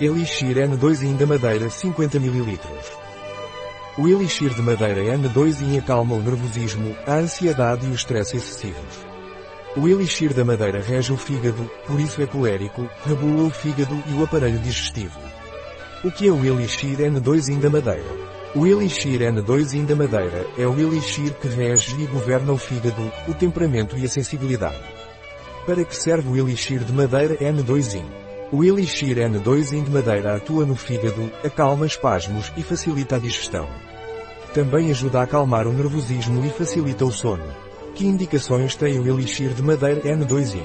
Elixir N2 da Madeira 50 ml. O elixir de madeira N2 acalma o nervosismo, a ansiedade e o estresse excessivos. O elixir da madeira rege o fígado, por isso é colérico, regula o fígado e o aparelho digestivo. O que é o elixir N2 da madeira? O elixir N2 da madeira é o elixir que rege e governa o fígado, o temperamento e a sensibilidade. Para que serve o elixir de madeira N2 O elixir N2 de madeira atua no fígado, acalma espasmos e facilita a digestão. Também ajuda a acalmar o nervosismo e facilita o sono. Que indicações tem o elixir de madeira N2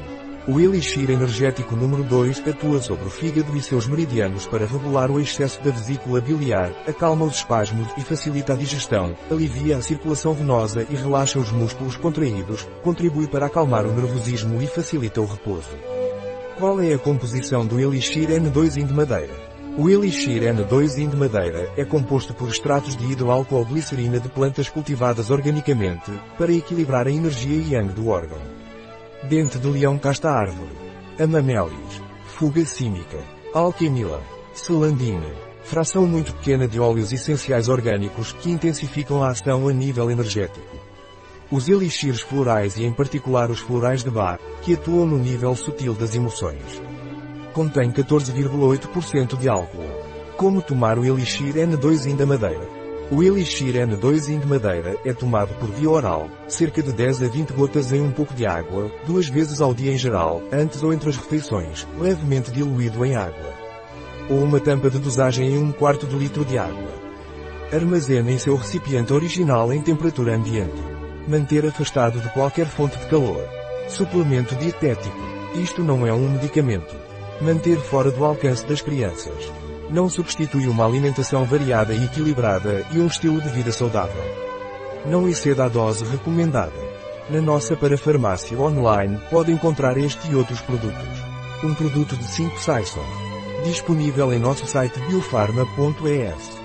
o elixir energético número 2 atua sobre o fígado e seus meridianos para regular o excesso da vesícula biliar, acalma os espasmos e facilita a digestão, alivia a circulação venosa e relaxa os músculos contraídos, contribui para acalmar o nervosismo e facilita o repouso. Qual é a composição do elixir N2 de madeira? O elixir N2 de madeira é composto por extratos de hidroalcoolglicerina de plantas cultivadas organicamente, para equilibrar a energia yang do órgão. Dente de leão casta árvore. Amamélis. Fuga címica. Alquimila. Celandina. Fração muito pequena de óleos essenciais orgânicos que intensificam a ação a nível energético. Os elixires florais e em particular os florais de Bach, que atuam no nível sutil das emoções. Contém 14,8% de álcool. Como tomar o elixir N2 da madeira? O Elixir N2 de madeira é tomado por via oral, cerca de 10 a 20 gotas em um pouco de água, duas vezes ao dia em geral, antes ou entre as refeições, levemente diluído em água. Ou uma tampa de dosagem em um quarto de litro de água. Armazene em seu recipiente original em temperatura ambiente. Manter afastado de qualquer fonte de calor. Suplemento dietético. Isto não é um medicamento. Manter fora do alcance das crianças não substitui uma alimentação variada e equilibrada e um estilo de vida saudável. Não exceda a dose recomendada. Na nossa parafarmácia online pode encontrar este e outros produtos. Um produto de 5 Saison. Disponível em nosso site biofarma.es.